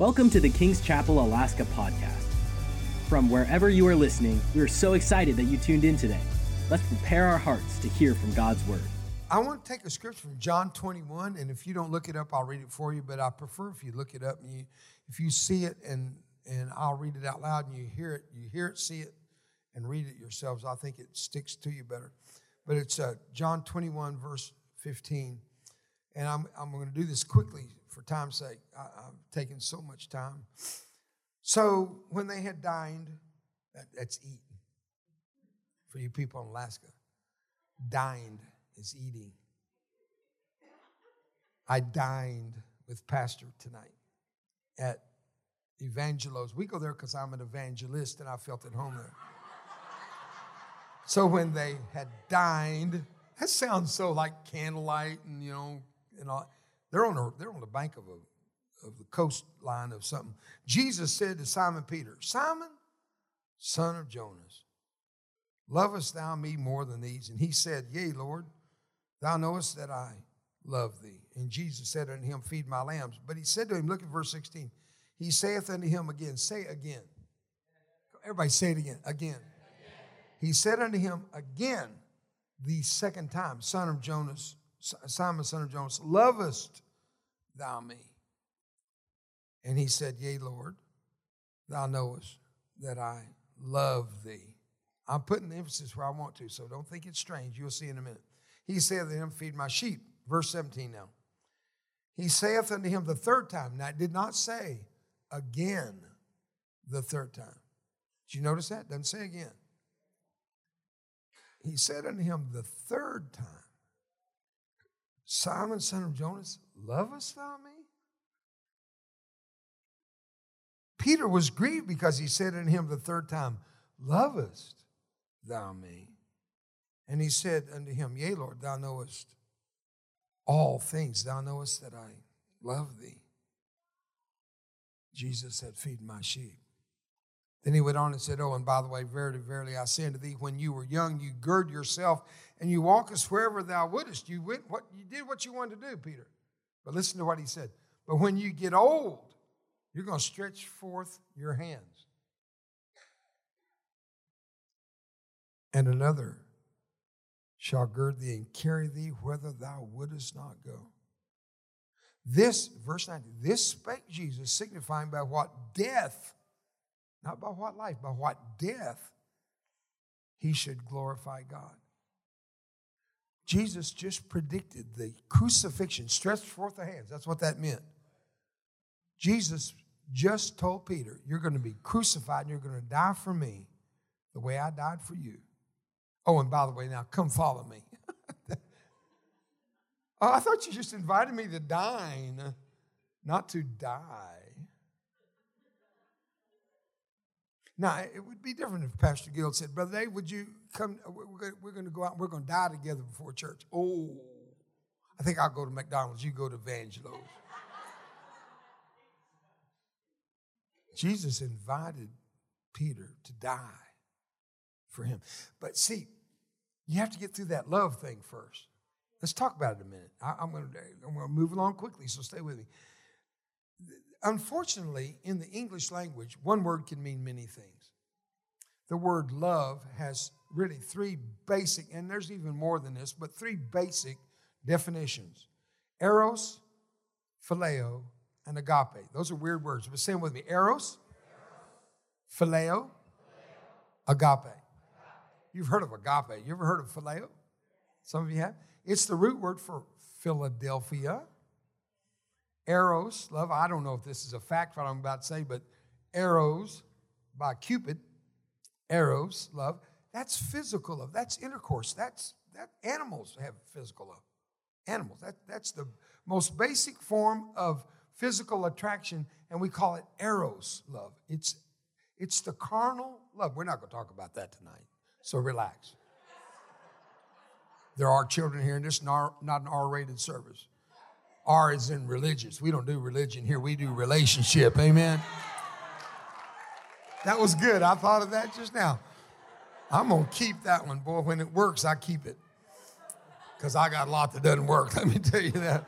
Welcome to the King's Chapel Alaska podcast. From wherever you are listening, we are so excited that you tuned in today. Let's prepare our hearts to hear from God's word. I want to take a scripture from John 21, and if you don't look it up, I'll read it for you. But I prefer if you look it up and you, if you see it, and and I'll read it out loud, and you hear it, you hear it, see it, and read it yourselves. I think it sticks to you better. But it's uh, John 21, verse 15, and I'm I'm going to do this quickly for time's sake. I, I've taken so much time. So when they had dined, that, that's eaten for you people in Alaska. Dined is eating. I dined with Pastor tonight at Evangelos. We go there because I'm an evangelist and I felt at home there. so when they had dined, that sounds so like candlelight and you know, and all. They're on a, they're on the bank of a of the coastline of something. Jesus said to Simon Peter, Simon, son of Jonas, lovest thou me more than these? And he said, Yea, Lord, thou knowest that I love thee. And Jesus said unto him, Feed my lambs. But he said to him, look at verse 16. He saith unto him again, say again. Everybody say it again, again. again. He said unto him again the second time, son of Jonas, Simon, son of Jonas, lovest thou me? And he said, Yea, Lord, thou knowest that I love thee. I'm putting the emphasis where I want to, so don't think it's strange. You'll see in a minute. He saith unto him, Feed my sheep. Verse 17 now. He saith unto him the third time. Now, it did not say again the third time. Did you notice that? Doesn't say again. He said unto him the third time, Simon, son of Jonas, lovest thou me? Peter was grieved because he said unto him the third time, Lovest thou me? And he said unto him, Yea, Lord, thou knowest all things. Thou knowest that I love thee. Jesus said, Feed my sheep. Then he went on and said, Oh, and by the way, verily, verily, I say unto thee, when you were young, you gird yourself and you walkest wherever thou wouldest. You went what you did what you wanted to do, Peter. But listen to what he said. But when you get old, you're going to stretch forth your hands. And another shall gird thee and carry thee whither thou wouldest not go. This, verse 19, this spake Jesus, signifying by what death not by what life, by what death he should glorify God. Jesus just predicted the crucifixion, stretched forth the hands. That's what that meant. Jesus just told Peter, You're going to be crucified and you're going to die for me the way I died for you. Oh, and by the way, now come follow me. oh, I thought you just invited me to dine, not to die. Now, it would be different if Pastor Gill said, Brother Dave, would you come? Uh, we're going to go out and we're going to die together before church. Oh, I think I'll go to McDonald's. You go to Evangelos. Jesus invited Peter to die for him. But see, you have to get through that love thing first. Let's talk about it a minute. I, am going to move along quickly, so stay with me unfortunately, in the English language, one word can mean many things. The word love has really three basic, and there's even more than this, but three basic definitions eros, phileo, and agape. Those are weird words, but say them with me eros, phileo, agape. You've heard of agape. You ever heard of phileo? Some of you have. It's the root word for Philadelphia Eros, love, I don't know if this is a fact what I'm about to say, but Eros by Cupid, Eros, love, that's physical love. That's intercourse. That's that animals have physical love. Animals. That, that's the most basic form of physical attraction, and we call it Eros love. It's it's the carnal love. We're not going to talk about that tonight, so relax. There are children here, and this is not an R rated service. R is in religious. We don't do religion here, we do relationship. Amen. That was good. I thought of that just now. I'm going to keep that one, boy. When it works, I keep it. Because I got a lot that doesn't work, let me tell you that.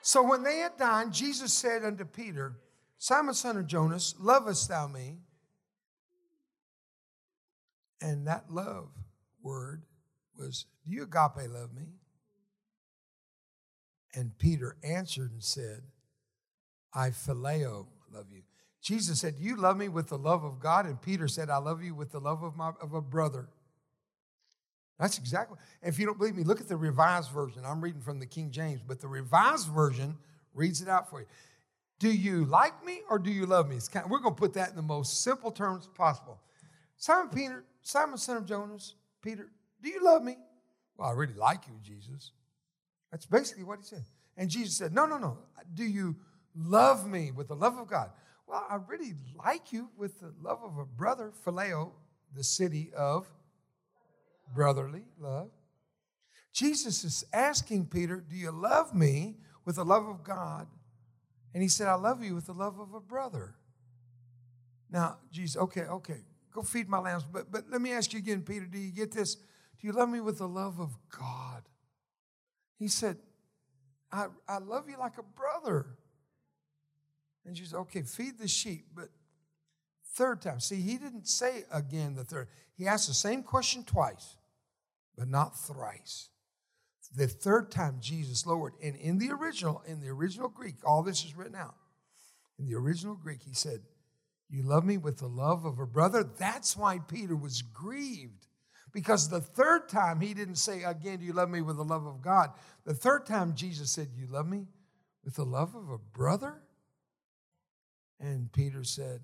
So when they had dined, Jesus said unto Peter, Simon, son of Jonas, lovest thou me? And that love word was, Do you agape love me? And Peter answered and said, I phileo love you. Jesus said, You love me with the love of God. And Peter said, I love you with the love of, my, of a brother. That's exactly. If you don't believe me, look at the revised version. I'm reading from the King James, but the revised version reads it out for you. Do you like me or do you love me? Kind of, we're going to put that in the most simple terms possible. Simon Peter, Simon son of Jonas, Peter, do you love me? Well, I really like you, Jesus. That's basically what he said. And Jesus said, No, no, no. Do you love me with the love of God? Well, I really like you with the love of a brother, Phileo, the city of brotherly love. Jesus is asking Peter, Do you love me with the love of God? And he said, I love you with the love of a brother. Now, Jesus, okay, okay, go feed my lambs. But, but let me ask you again, Peter, do you get this? Do you love me with the love of God? He said, I, I love you like a brother. And she said, okay, feed the sheep. But third time, see, he didn't say again the third. He asked the same question twice, but not thrice. The third time Jesus lowered, and in the original, in the original Greek, all this is written out. In the original Greek, he said, You love me with the love of a brother. That's why Peter was grieved. Because the third time he didn't say, Again, do you love me with the love of God? The third time Jesus said, You love me with the love of a brother? And Peter said,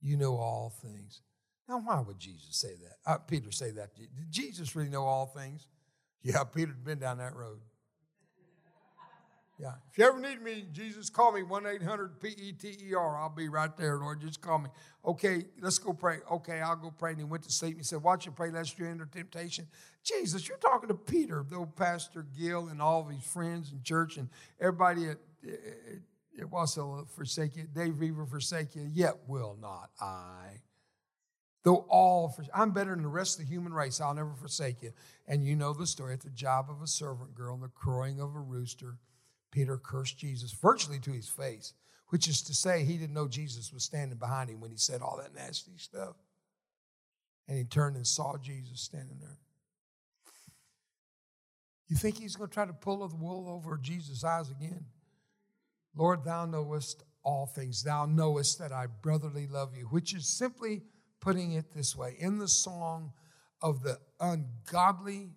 You know all things. Now, why would Jesus say that? Uh, Peter say that. Did Jesus really know all things? Yeah, Peter'd been down that road. Yeah. If you ever need me, Jesus, call me 1 800 P E T E R. I'll be right there, Lord. Just call me. Okay, let's go pray. Okay, I'll go pray. And he went to sleep. He said, Watch and pray, lest you enter temptation. Jesus, you're talking to Peter, though Pastor Gill and all of his friends in church and everybody at, it, was forsake you. Dave Roever forsake you, yet will not I. Though all, for, I'm better than the rest of the human race. I'll never forsake you. And you know the story at the job of a servant girl and the crowing of a rooster. Peter cursed Jesus virtually to his face, which is to say, he didn't know Jesus was standing behind him when he said all that nasty stuff. And he turned and saw Jesus standing there. You think he's going to try to pull the wool over Jesus' eyes again? Lord, thou knowest all things. Thou knowest that I brotherly love you, which is simply putting it this way in the song of the ungodly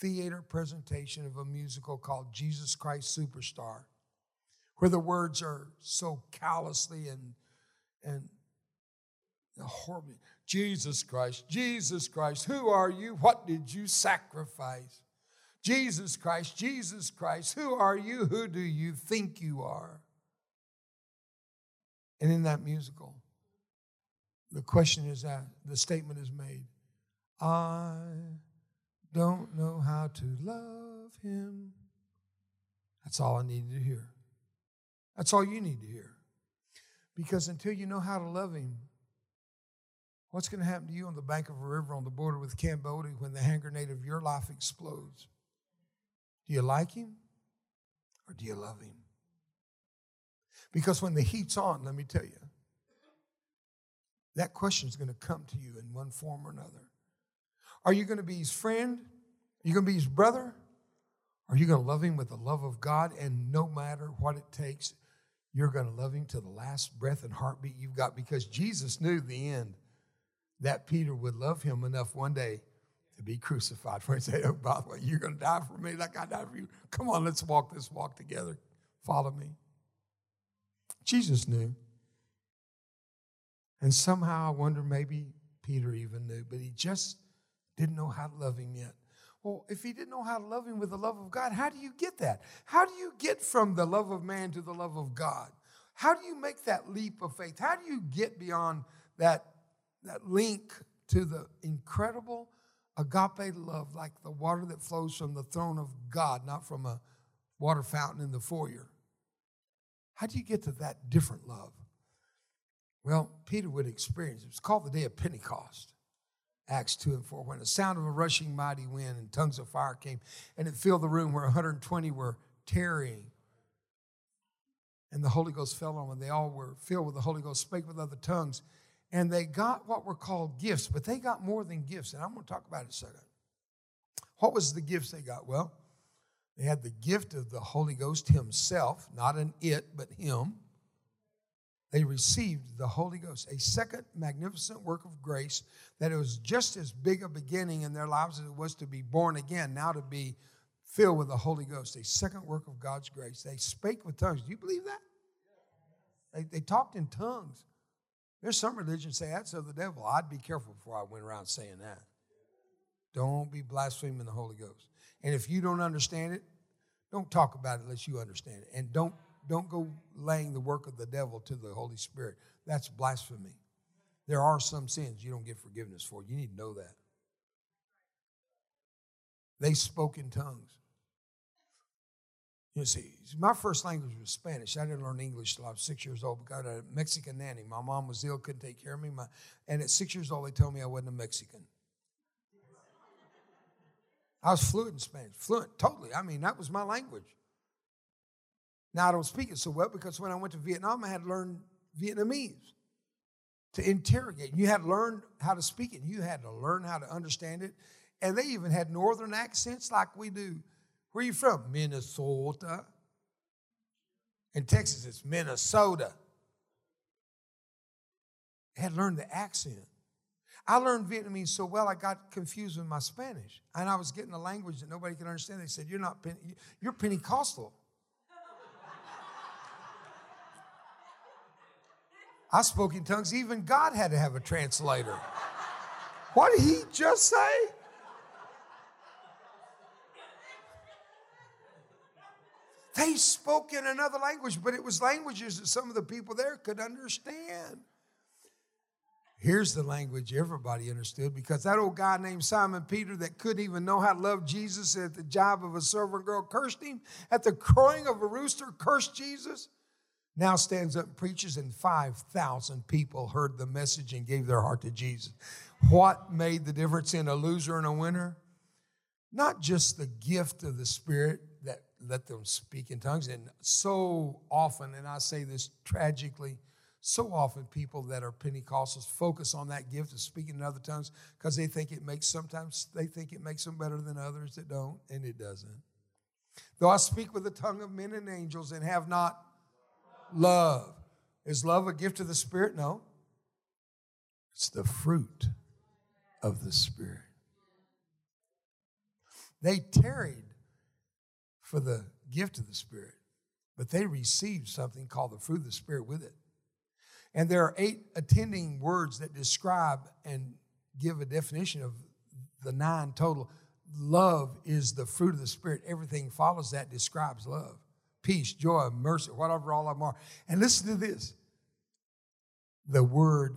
theater presentation of a musical called Jesus Christ Superstar, where the words are so callously and, and horribly Jesus Christ, Jesus Christ, who are you? What did you sacrifice? Jesus Christ, Jesus Christ, who are you? Who do you think you are? And in that musical, the question is that the statement is made I don't know how to love him. That's all I needed to hear. That's all you need to hear. Because until you know how to love him, what's going to happen to you on the bank of a river on the border with Cambodia when the hand grenade of your life explodes? Do you like him or do you love him? Because when the heat's on, let me tell you, that question is going to come to you in one form or another. Are you going to be his friend? Are you going to be his brother? Are you going to love him with the love of God? And no matter what it takes, you're going to love him to the last breath and heartbeat you've got because Jesus knew the end that Peter would love him enough one day to be crucified for him. Say, oh, by the way, you're going to die for me like I died for you. Come on, let's walk this walk together. Follow me. Jesus knew. And somehow I wonder maybe Peter even knew, but he just didn't know how to love him yet. Well, if he didn't know how to love him with the love of God, how do you get that? How do you get from the love of man to the love of God? How do you make that leap of faith? How do you get beyond that, that link to the incredible agape love, like the water that flows from the throne of God, not from a water fountain in the foyer? How do you get to that different love? Well, Peter would experience it. was called the day of Pentecost. Acts 2 and 4, when the sound of a rushing mighty wind and tongues of fire came, and it filled the room where 120 were tarrying. And the Holy Ghost fell on them. They all were filled with the Holy Ghost, spake with other tongues. And they got what were called gifts, but they got more than gifts. And I'm going to talk about it a second. What was the gifts they got? Well, they had the gift of the Holy Ghost Himself, not an it, but Him. They received the Holy Ghost, a second magnificent work of grace that it was just as big a beginning in their lives as it was to be born again, now to be filled with the Holy Ghost, a second work of God's grace. They spake with tongues. Do you believe that? They, they talked in tongues. There's some religions say that's of the devil. I'd be careful before I went around saying that. Don't be blaspheming the Holy Ghost. And if you don't understand it, don't talk about it unless you understand it. And don't don't go laying the work of the devil to the Holy Spirit. That's blasphemy. There are some sins you don't get forgiveness for. You need to know that. They spoke in tongues. You see, my first language was Spanish. I didn't learn English till I was six years old. Got a Mexican nanny. My mom was ill, couldn't take care of me. My, and at six years old, they told me I wasn't a Mexican. I was fluent in Spanish, fluent, totally. I mean, that was my language. Now, I don't speak it so well because when I went to Vietnam, I had to learn Vietnamese to interrogate. You had to learn how to speak it, you had to learn how to understand it. And they even had northern accents like we do. Where are you from? Minnesota. In Texas, it's Minnesota. I had learned the accent. I learned Vietnamese so well I got confused with my Spanish, and I was getting a language that nobody could understand. They said, "You're not you're Pentecostal." I spoke in tongues. Even God had to have a translator. What did he just say? They spoke in another language, but it was languages that some of the people there could understand. Here's the language everybody understood because that old guy named Simon Peter that couldn't even know how to love Jesus at the job of a servant girl cursed him, at the crowing of a rooster cursed Jesus now stands up and preaches, and 5,000 people heard the message and gave their heart to Jesus. What made the difference in a loser and a winner? Not just the gift of the Spirit that let them speak in tongues, and so often, and I say this tragically, so often people that are Pentecostals focus on that gift of speaking in other tongues because they think it makes sometimes they think it makes them better than others that don't, and it doesn't. Though I speak with the tongue of men and angels and have not love. Is love a gift of the Spirit? No. It's the fruit of the Spirit. They tarried for the gift of the Spirit, but they received something called the fruit of the Spirit with it. And there are eight attending words that describe and give a definition of the nine total. Love is the fruit of the Spirit. Everything follows that describes love peace, joy, mercy, whatever all of them are. And listen to this the word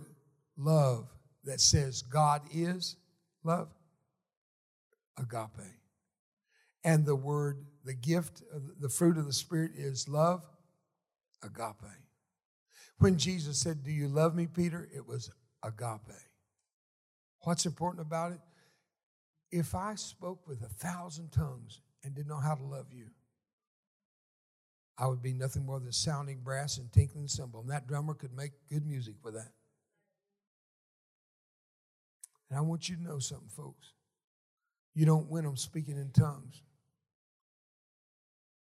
love that says God is love, agape. And the word, the gift, the fruit of the Spirit is love, agape. When Jesus said, Do you love me, Peter? It was agape. What's important about it? If I spoke with a thousand tongues and didn't know how to love you, I would be nothing more than sounding brass and tinkling cymbal. And that drummer could make good music with that. And I want you to know something, folks. You don't win them speaking in tongues.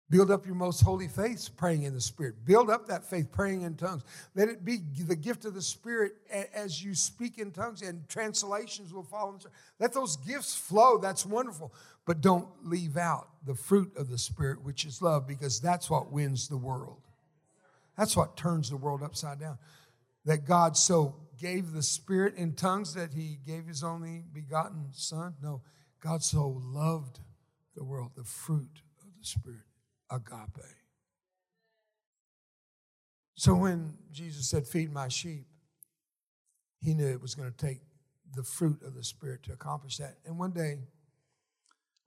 Build up your most holy faith praying in the Spirit. Build up that faith praying in tongues. Let it be the gift of the Spirit as you speak in tongues, and translations will follow. Let those gifts flow. That's wonderful. But don't leave out the fruit of the Spirit, which is love, because that's what wins the world. That's what turns the world upside down. That God so gave the Spirit in tongues that He gave His only begotten Son. No, God so loved the world, the fruit of the Spirit agape. So when Jesus said, Feed my sheep, he knew it was going to take the fruit of the Spirit to accomplish that. And one day,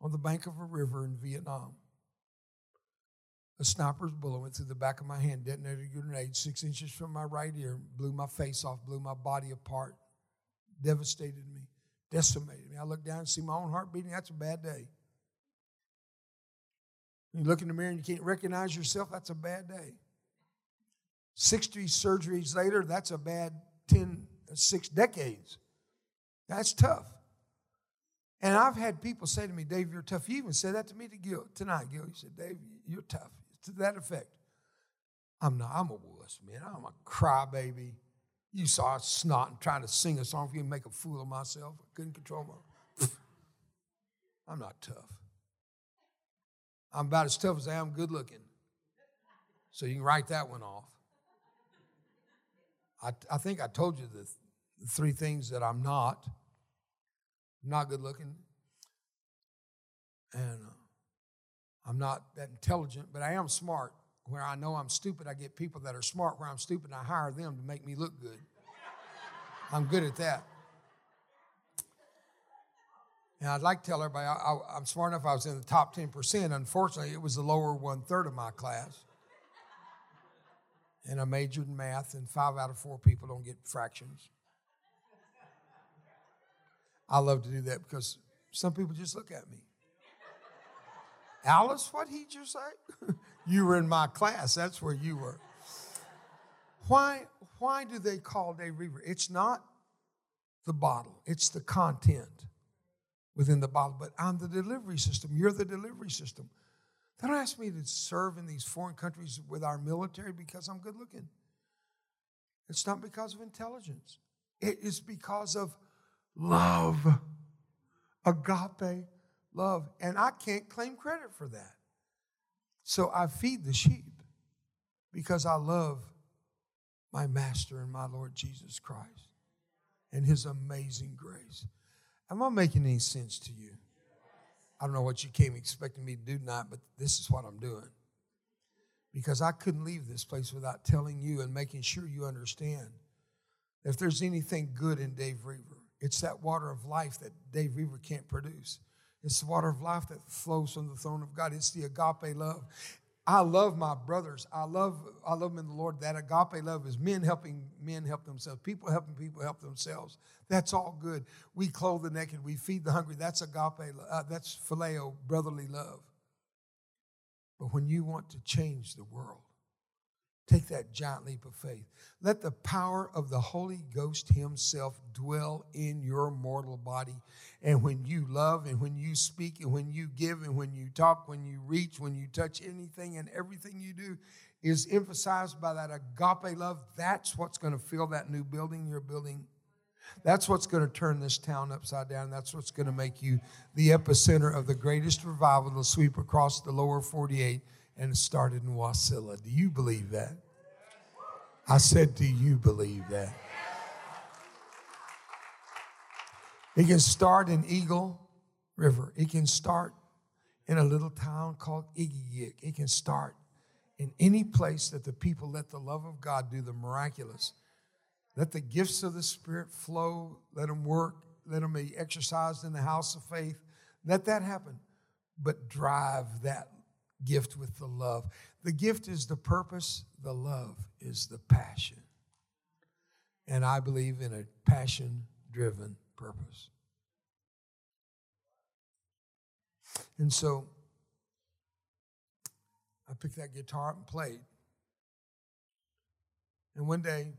on the bank of a river in Vietnam, a sniper's bullet went through the back of my hand, detonated a grenade six inches from my right ear, blew my face off, blew my body apart, devastated me, decimated me. I looked down and see my own heart beating. That's a bad day. You look in the mirror and you can't recognize yourself, that's a bad day. 60 surgeries later, that's a bad 10, uh, six decades. That's tough. And I've had people say to me, Dave, you're tough. You even said that to me to Gil, tonight, Gil. You said, Dave, you're tough. To that effect. I'm not, I'm a wuss, man. I'm a crybaby. You saw us snotting, trying to sing a song for you and make a fool of myself. I couldn't control my. I'm not tough. I'm about as tough as I am good looking. So you can write that one off. I, I think I told you the, the three things that I'm not. I'm not good looking. And uh, I'm not that intelligent, but I am smart. Where I know I'm stupid, I get people that are smart. Where I'm stupid, I hire them to make me look good. I'm good at that. And I'd like to tell everybody I, am smart enough I was in the top 10%. Unfortunately, it was the lower one third of my class. And I majored in math, and five out of four people don't get fractions. I love to do that because some people just look at me. Alice, what he just say? you were in my class. That's where you were. Why, why do they call Dave Roever? It's not the bottle, it's the content within the bottle. But I'm the delivery system. You're the delivery system. They don't ask me to serve in these foreign countries with our military because I'm good looking. It's not because of intelligence, it is because of love. Agape love. And I can't claim credit for that. So I feed the sheep because I love my master and my Lord Jesus Christ and his amazing grace. Am I making any sense to you? I don't know what you came expecting me to do tonight, but this is what I'm doing. Because I couldn't leave this place without telling you and making sure you understand if there's anything good in Dave Roever, it's that water of life that Dave Roever can't produce. It's the water of life that flows from the throne of God. It's the agape love. I love my brothers. I love, I love them in the Lord. That agape love is men helping men help themselves, people helping people help themselves. That's all good. We clothe the naked, we feed the hungry. That's agape, uh, that's phileo, brotherly love. But when you want to change the world, Take that giant leap of faith. Let the power of the Holy Ghost Himself dwell in your mortal body. And when you love, and when you speak, and when you give, and when you talk, when you reach, when you touch anything and everything you do is emphasized by that agape love. That's what's going to fill that new building you're building. That's what's going to turn this town upside down. That's what's going to make you the epicenter of the greatest revival to sweep across the lower 48 and it started in Wasilla. Do you believe that? I said, Do you believe that? It can start in Eagle River. It can start in a little town called Iggyik. It can start in any place that the people let the love of God do the miraculous. Let the gifts of the Spirit flow. Let them work. Let them be exercised in the house of faith. Let that happen. But drive that gift with the love. The gift is the purpose, the love is the passion. And I believe in a passion driven purpose. And so I picked that guitar up and played. And one day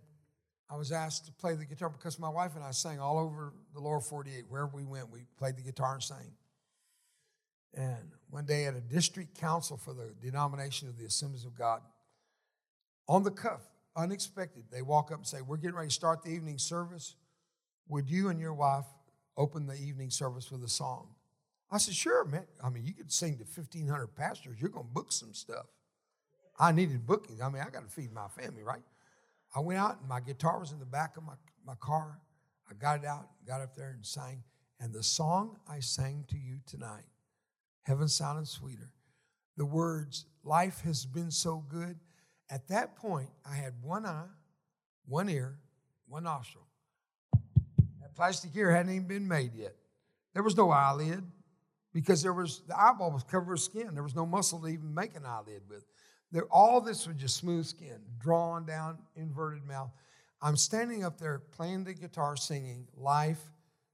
I was asked to play the guitar because my wife and I sang all over the lower 48. Wherever we went, we played the guitar and sang. And one day at a district council for the denomination of the Assemblies of God, on the cuff, unexpected, they walk up and say, We're getting ready to start the evening service. Would you and your wife open the evening service with a song? I said, Sure, man. I mean, you could sing to 1,500 pastors. You're going to book some stuff. I needed bookings. I mean, I got to feed my family, right? I went out and my guitar was in the back of my, my car. I got it out, got up there and sang. And the song I sang to you tonight Heaven sounded sweeter. The words, life has been so good. At that point, I had one eye, one ear, one nostril. That plastic ear hadn't even been made yet. There was no eyelid because there was the eyeball was covered with skin. There was no muscle to even make an eyelid with. There, all this was just smooth skin, drawn down, inverted mouth. I'm standing up there playing the guitar, singing, Life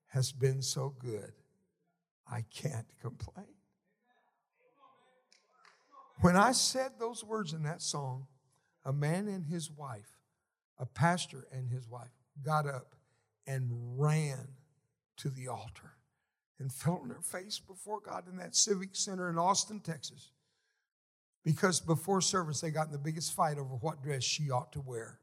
has been so good. I can't complain. When I said those words in that song, a man and his wife, a pastor and his wife, got up and ran to the altar and fell on their face before God in that civic center in Austin, Texas. Because before service, they got in the biggest fight over what dress she ought to wear.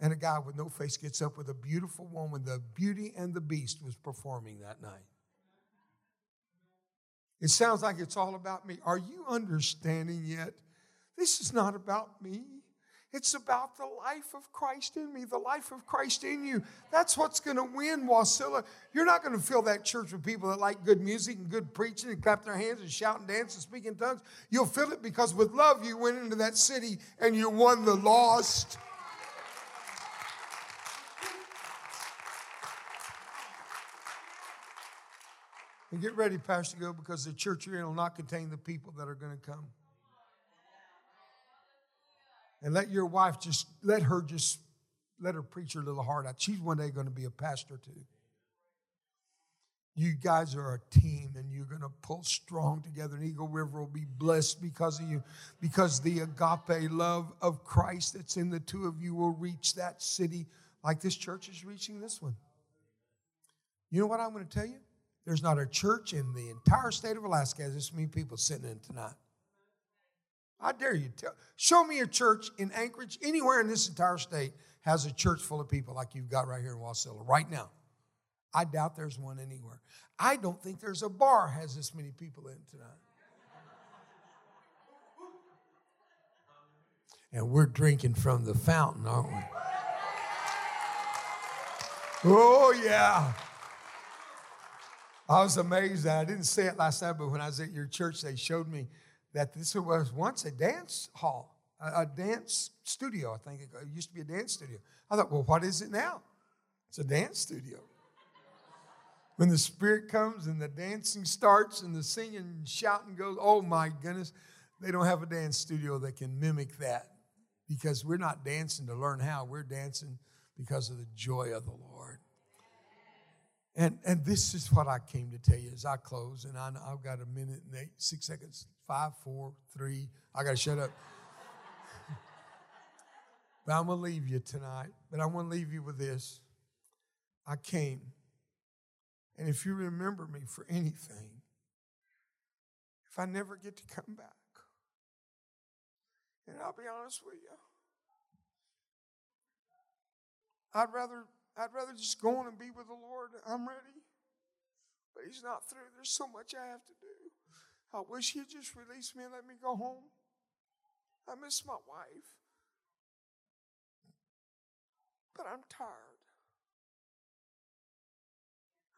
And a guy with no face gets up with a beautiful woman. The beauty and the beast was performing that night. It sounds like it's all about me. Are you understanding yet? This is not about me. It's about the life of Christ in me, the life of Christ in you. That's what's going to win, Wasilla. You're not going to fill that church with people that like good music and good preaching and clap their hands and shout and dance and speak in tongues. You'll fill it because with love you went into that city and you won the lost. And get ready, Pastor, go because the church you're in will not contain the people that are going to come. And let your wife just, let her just, let her preach her little heart out. She's one day going to be a pastor too. You guys are a team and you're going to pull strong together, and Eagle River will be blessed because of you, because the agape love of Christ that's in the two of you will reach that city like this church is reaching this one. You know what I'm going to tell you? There's not a church in the entire state of Alaska has this many people sitting in tonight. I dare you tell. Show me a church in Anchorage, anywhere in this entire state, has a church full of people like you've got right here in Wasilla right now. I doubt there's one anywhere. I don't think there's a bar has this many people in tonight. And we're drinking from the fountain, aren't we? Oh, yeah. I was amazed. I didn't say it last night, but when I was at your church, they showed me that this was once a dance hall, a, a dance studio. I think it, it used to be a dance studio. I thought, well, what is it now? It's a dance studio. When the Spirit comes and the dancing starts and the singing and shouting goes, oh my goodness, they don't have a dance studio that can mimic that because we're not dancing to learn how, we're dancing because of the joy of the Lord. And, and this is what I came to tell you as I close, and I, I've got a minute and eight, six seconds, five, four, three. I got to shut up. but I'm going to leave you tonight. But I want to leave you with this. I came, and if you remember me for anything, if I never get to come back, and I'll be honest with you, I'd rather I'd rather just go on and be with the Lord. I'm ready. But He's not through. There's so much I have to do. I wish He'd just release me and let me go home. I miss my wife. But I'm tired.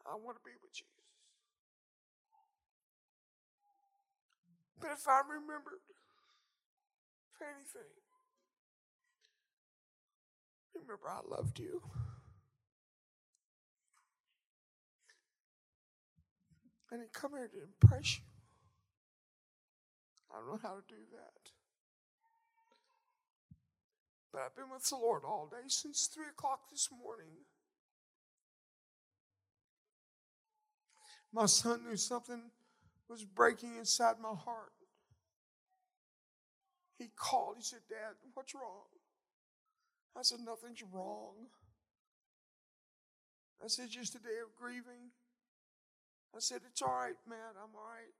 I want to be with Jesus. But if I remembered, anything, remember I loved you. I didn't come here to impress you. I don't know how to do that. But I've been with the Lord all day since 3 o'clock this morning. My son knew something was breaking inside my heart. He called. He said, Dad, what's wrong? I said, Nothing's wrong. I said, Just a day of grieving. I said, It's all right, man. I'm all right.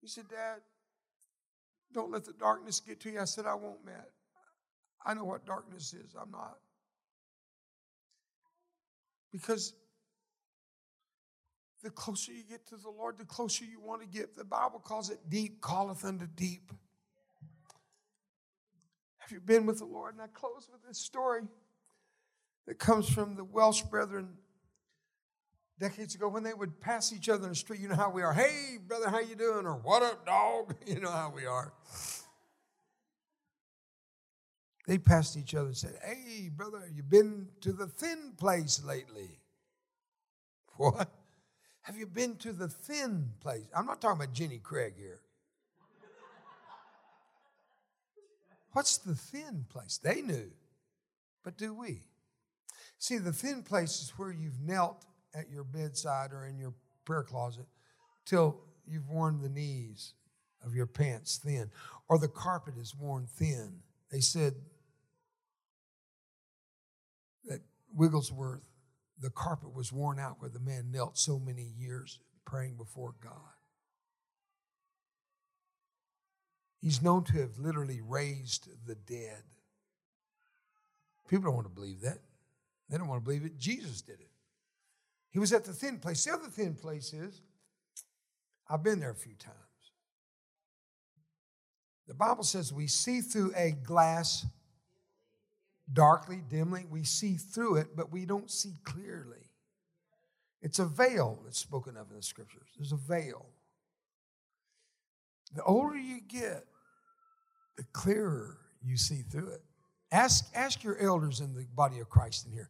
He said, Dad, don't let the darkness get to you. I said, I won't, Matt. I know what darkness is. I'm not. Because the closer you get to the Lord, the closer you want to get. The Bible calls it deep, calleth unto deep. Have you been with the Lord? And I close with this story that comes from the Welsh brethren decades ago when they would pass each other in the street. You know how we are. Hey, brother, how you doing? Or what up, dog? You know how we are. They passed each other and said, Hey, brother, you been to the thin place lately? What? Have you been to the thin place? I'm not talking about Jenny Craig here. What's the thin place? They knew, but do we? See, the thin place is where you've knelt at your bedside or in your prayer closet till you've worn the knees of your pants thin, or the carpet is worn thin. They said that Wigglesworth, the carpet was worn out where the man knelt so many years praying before God. He's known to have literally raised the dead. People don't want to believe that. They don't want to believe it. Jesus did it. He was at the thin place. The other thin place is, I've been there a few times. The Bible says we see through a glass darkly, dimly. We see through it, but we don't see clearly. It's a veil that's spoken of in the scriptures. There's a veil. The older you get, the clearer you see through it. Ask, ask your elders in the body of Christ in here.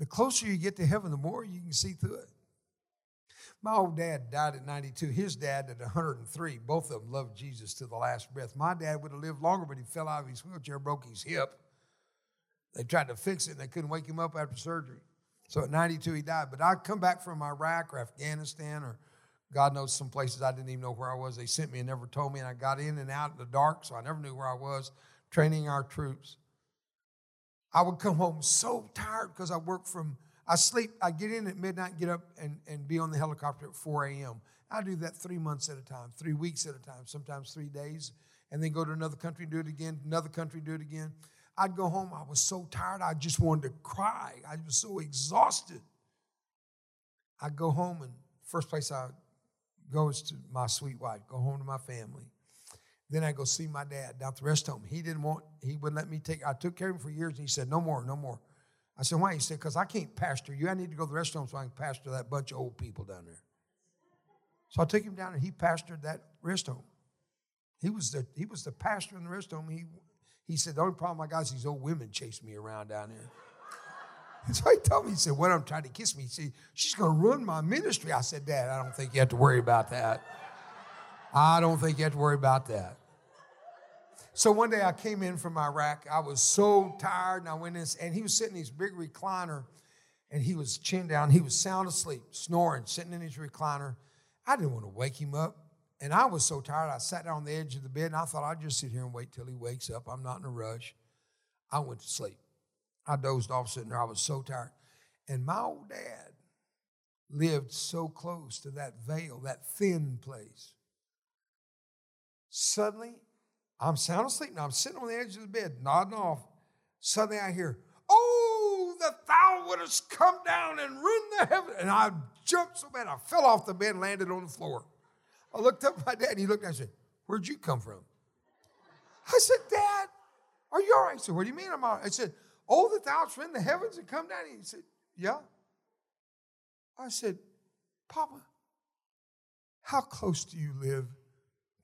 The closer you get to heaven, the more you can see through it. My old dad died at 92. His dad at 103. Both of them loved Jesus to the last breath. My dad would have lived longer, but he fell out of his wheelchair, broke his hip. They tried to fix it and they couldn't wake him up after surgery. So at 92, he died. But I'd come back from Iraq or Afghanistan or God knows some places I didn't even know where I was. They sent me and never told me, and I got in and out in the dark, so I never knew where I was, training our troops. I would come home so tired because I work from I sleep, I get in at midnight, get up and, and be on the helicopter at 4 a.m. I do that three months at a time, three weeks at a time, sometimes three days, and then go to another country, and do it again, another country, do it again. I'd go home, I was so tired, I just wanted to cry. I was so exhausted. I'd go home, and first place I go is to my sweet wife, go home to my family. Then I go see my dad down at the rest home. He didn't want, he wouldn't let me take, I took care of him for years, and he said, no more, no more. I said, why? He said, because I can't pastor you. I need to go to the restaurant so I can pastor that bunch of old people down there. So I took him down and he pastored that rest home. He was the, he was the pastor in the rest home. He, he said, the only problem I got is these old women chase me around down there. And so he told me, he said, one I'm trying to kiss me. She's going to ruin my ministry. I said, Dad, I don't think you have to worry about that. I don't think you have to worry about that. So one day I came in from Iraq. I was so tired, and I went in, and he was sitting in his big recliner, and he was chin down. He was sound asleep, snoring, sitting in his recliner. I didn't want to wake him up, and I was so tired. I sat down on the edge of the bed, and I thought I'd just sit here and wait till he wakes up. I'm not in a rush. I went to sleep. I dozed off sitting there. I was so tired. And my old dad lived so close to that veil, that thin place. Suddenly, I'm sound asleep now. I'm sitting on the edge of the bed, nodding off. Suddenly I hear, Oh, that thou wouldst come down and rend the heaven. And I jumped so bad I fell off the bed and landed on the floor. I looked up at my dad and he looked at me and said, Where'd you come from? I said, Dad, are you all right? He said, What do you mean I'm all right? I said, Oh, that thou wouldst rend the heavens and come down. He said, Yeah. I said, Papa, how close do you live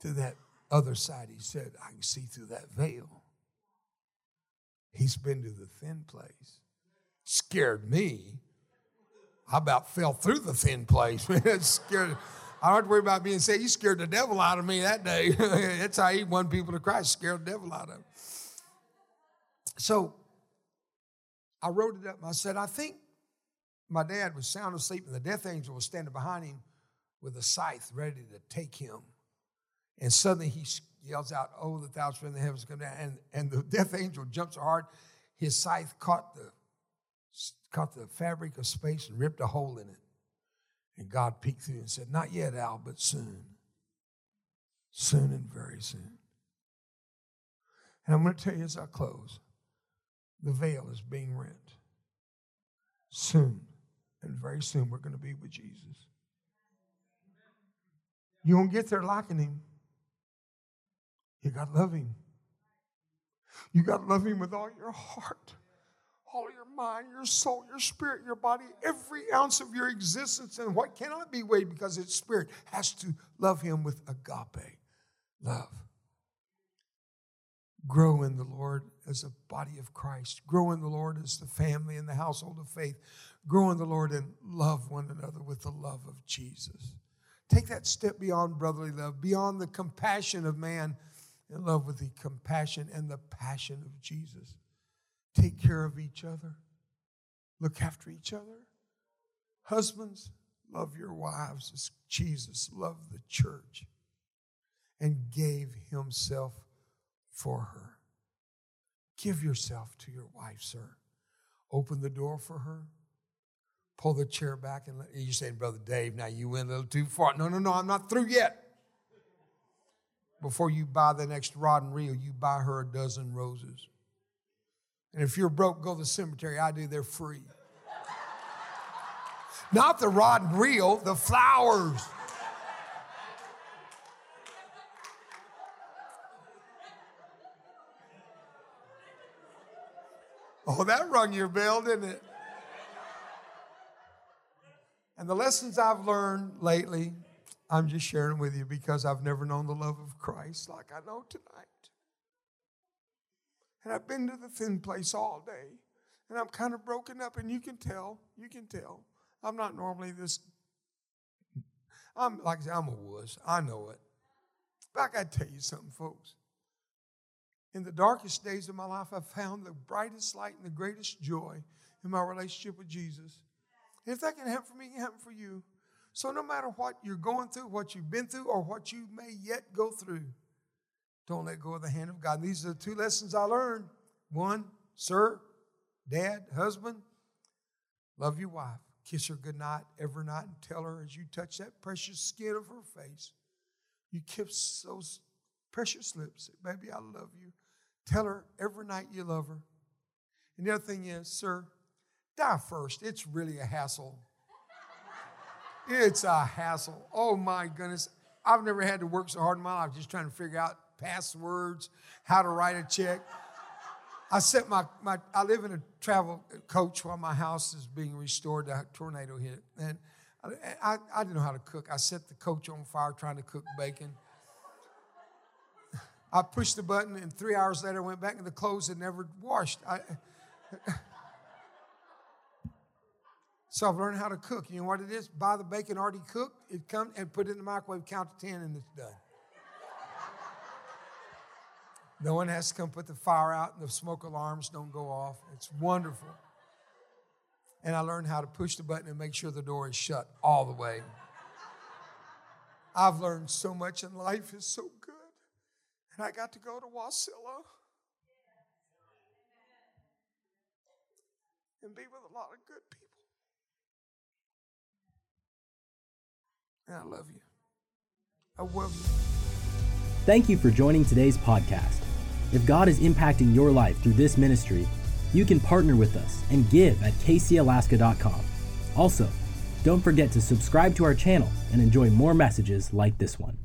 to that other side, he said, I can see through that veil. He's been to the thin place. Scared me. I about fell through the thin place. it scared. I don't have to worry about being saved. You scared the devil out of me that day. That's how he won people to Christ, scared the devil out of him. So I wrote it up I said, I think my dad was sound asleep and the death angel was standing behind him with a scythe ready to take him. And suddenly he yells out, Oh, the thousands from the heavens come down. And, and the death angel jumps so hard, his scythe caught the, caught the fabric of space and ripped a hole in it. And God peeked through and said, Not yet, Al, but soon. Soon and very soon. And I'm going to tell you as I close the veil is being rent. Soon and very soon, we're going to be with Jesus. You won't get there liking him. You got to love Him. You got to love Him with all your heart, all your mind, your soul, your spirit, your body, every ounce of your existence. And what cannot be weighed because it's spirit has to love Him with agape love. Grow in the Lord as a body of Christ. Grow in the Lord as the family and the household of faith. Grow in the Lord and love one another with the love of Jesus. Take that step beyond brotherly love, beyond the compassion of man in love with the compassion and the passion of Jesus. Take care of each other, look after each other. Husbands, love your wives as Jesus loved the church. and gave himself for her. Give yourself to your wife, sir. Open the door for her. Pull the chair back and let, you're saying, Brother Dave, now you went a little too far. No, no, no, I'm not through yet. Before you buy the next rod and reel, you buy her a dozen roses. And if you're broke, go to the cemetery. I do, they're free. Not the rod and reel, the flowers. Oh, that rung your bell, didn't it? And the lessons I've learned lately, I'm just sharing with you because I've never known the love of Christ like I know tonight. And I've been to the thin place all day, and I'm kind of broken up, and you can tell, you can tell. I'm not normally this, I'm like I said, I'm a wuss. I know it. But I got to tell you something, folks. In the darkest days of my life, I found the brightest light and the greatest joy in my relationship with Jesus. And if that can happen for me, it can happen for you. So no matter what you're going through, what you've been through, or what you may yet go through, don't let go of the hand of God. These are the two lessons I learned. One, sir, dad, husband, love your wife. Kiss her goodnight every night and tell her as you touch that precious skin of her face, you kiss those precious lips, baby, I love you. Tell her every night you love her. And the other thing is, sir, die first. It's really a hassle. It's a hassle. Oh my goodness. I've never had to work so hard in my life just trying to figure out passwords, how to write a check. I set my, my I live in a travel coach while my house is being restored. A tornado hit. And I, I, I didn't know how to cook. I set the coach on fire trying to cook bacon. I pushed the button, and three hours later, I went back, and the clothes had never washed. I, so I've learned how to cook. You know what it is? Buy the bacon already cooked, it come and put it in the microwave, count to 10, and it's done. no one has to come put the fire out, and the smoke alarms don't go off. It's wonderful. And I learned how to push the button and make sure the door is shut all the way. I've learned so much, and life is so good. And I got to go to Wasilla and be with a lot of good people. And I love you. I love you. Thank you for joining today's podcast. If God is impacting your life through this ministry, you can partner with us and give at kcalaska.com. Also, don't forget to subscribe to our channel and enjoy more messages like this one.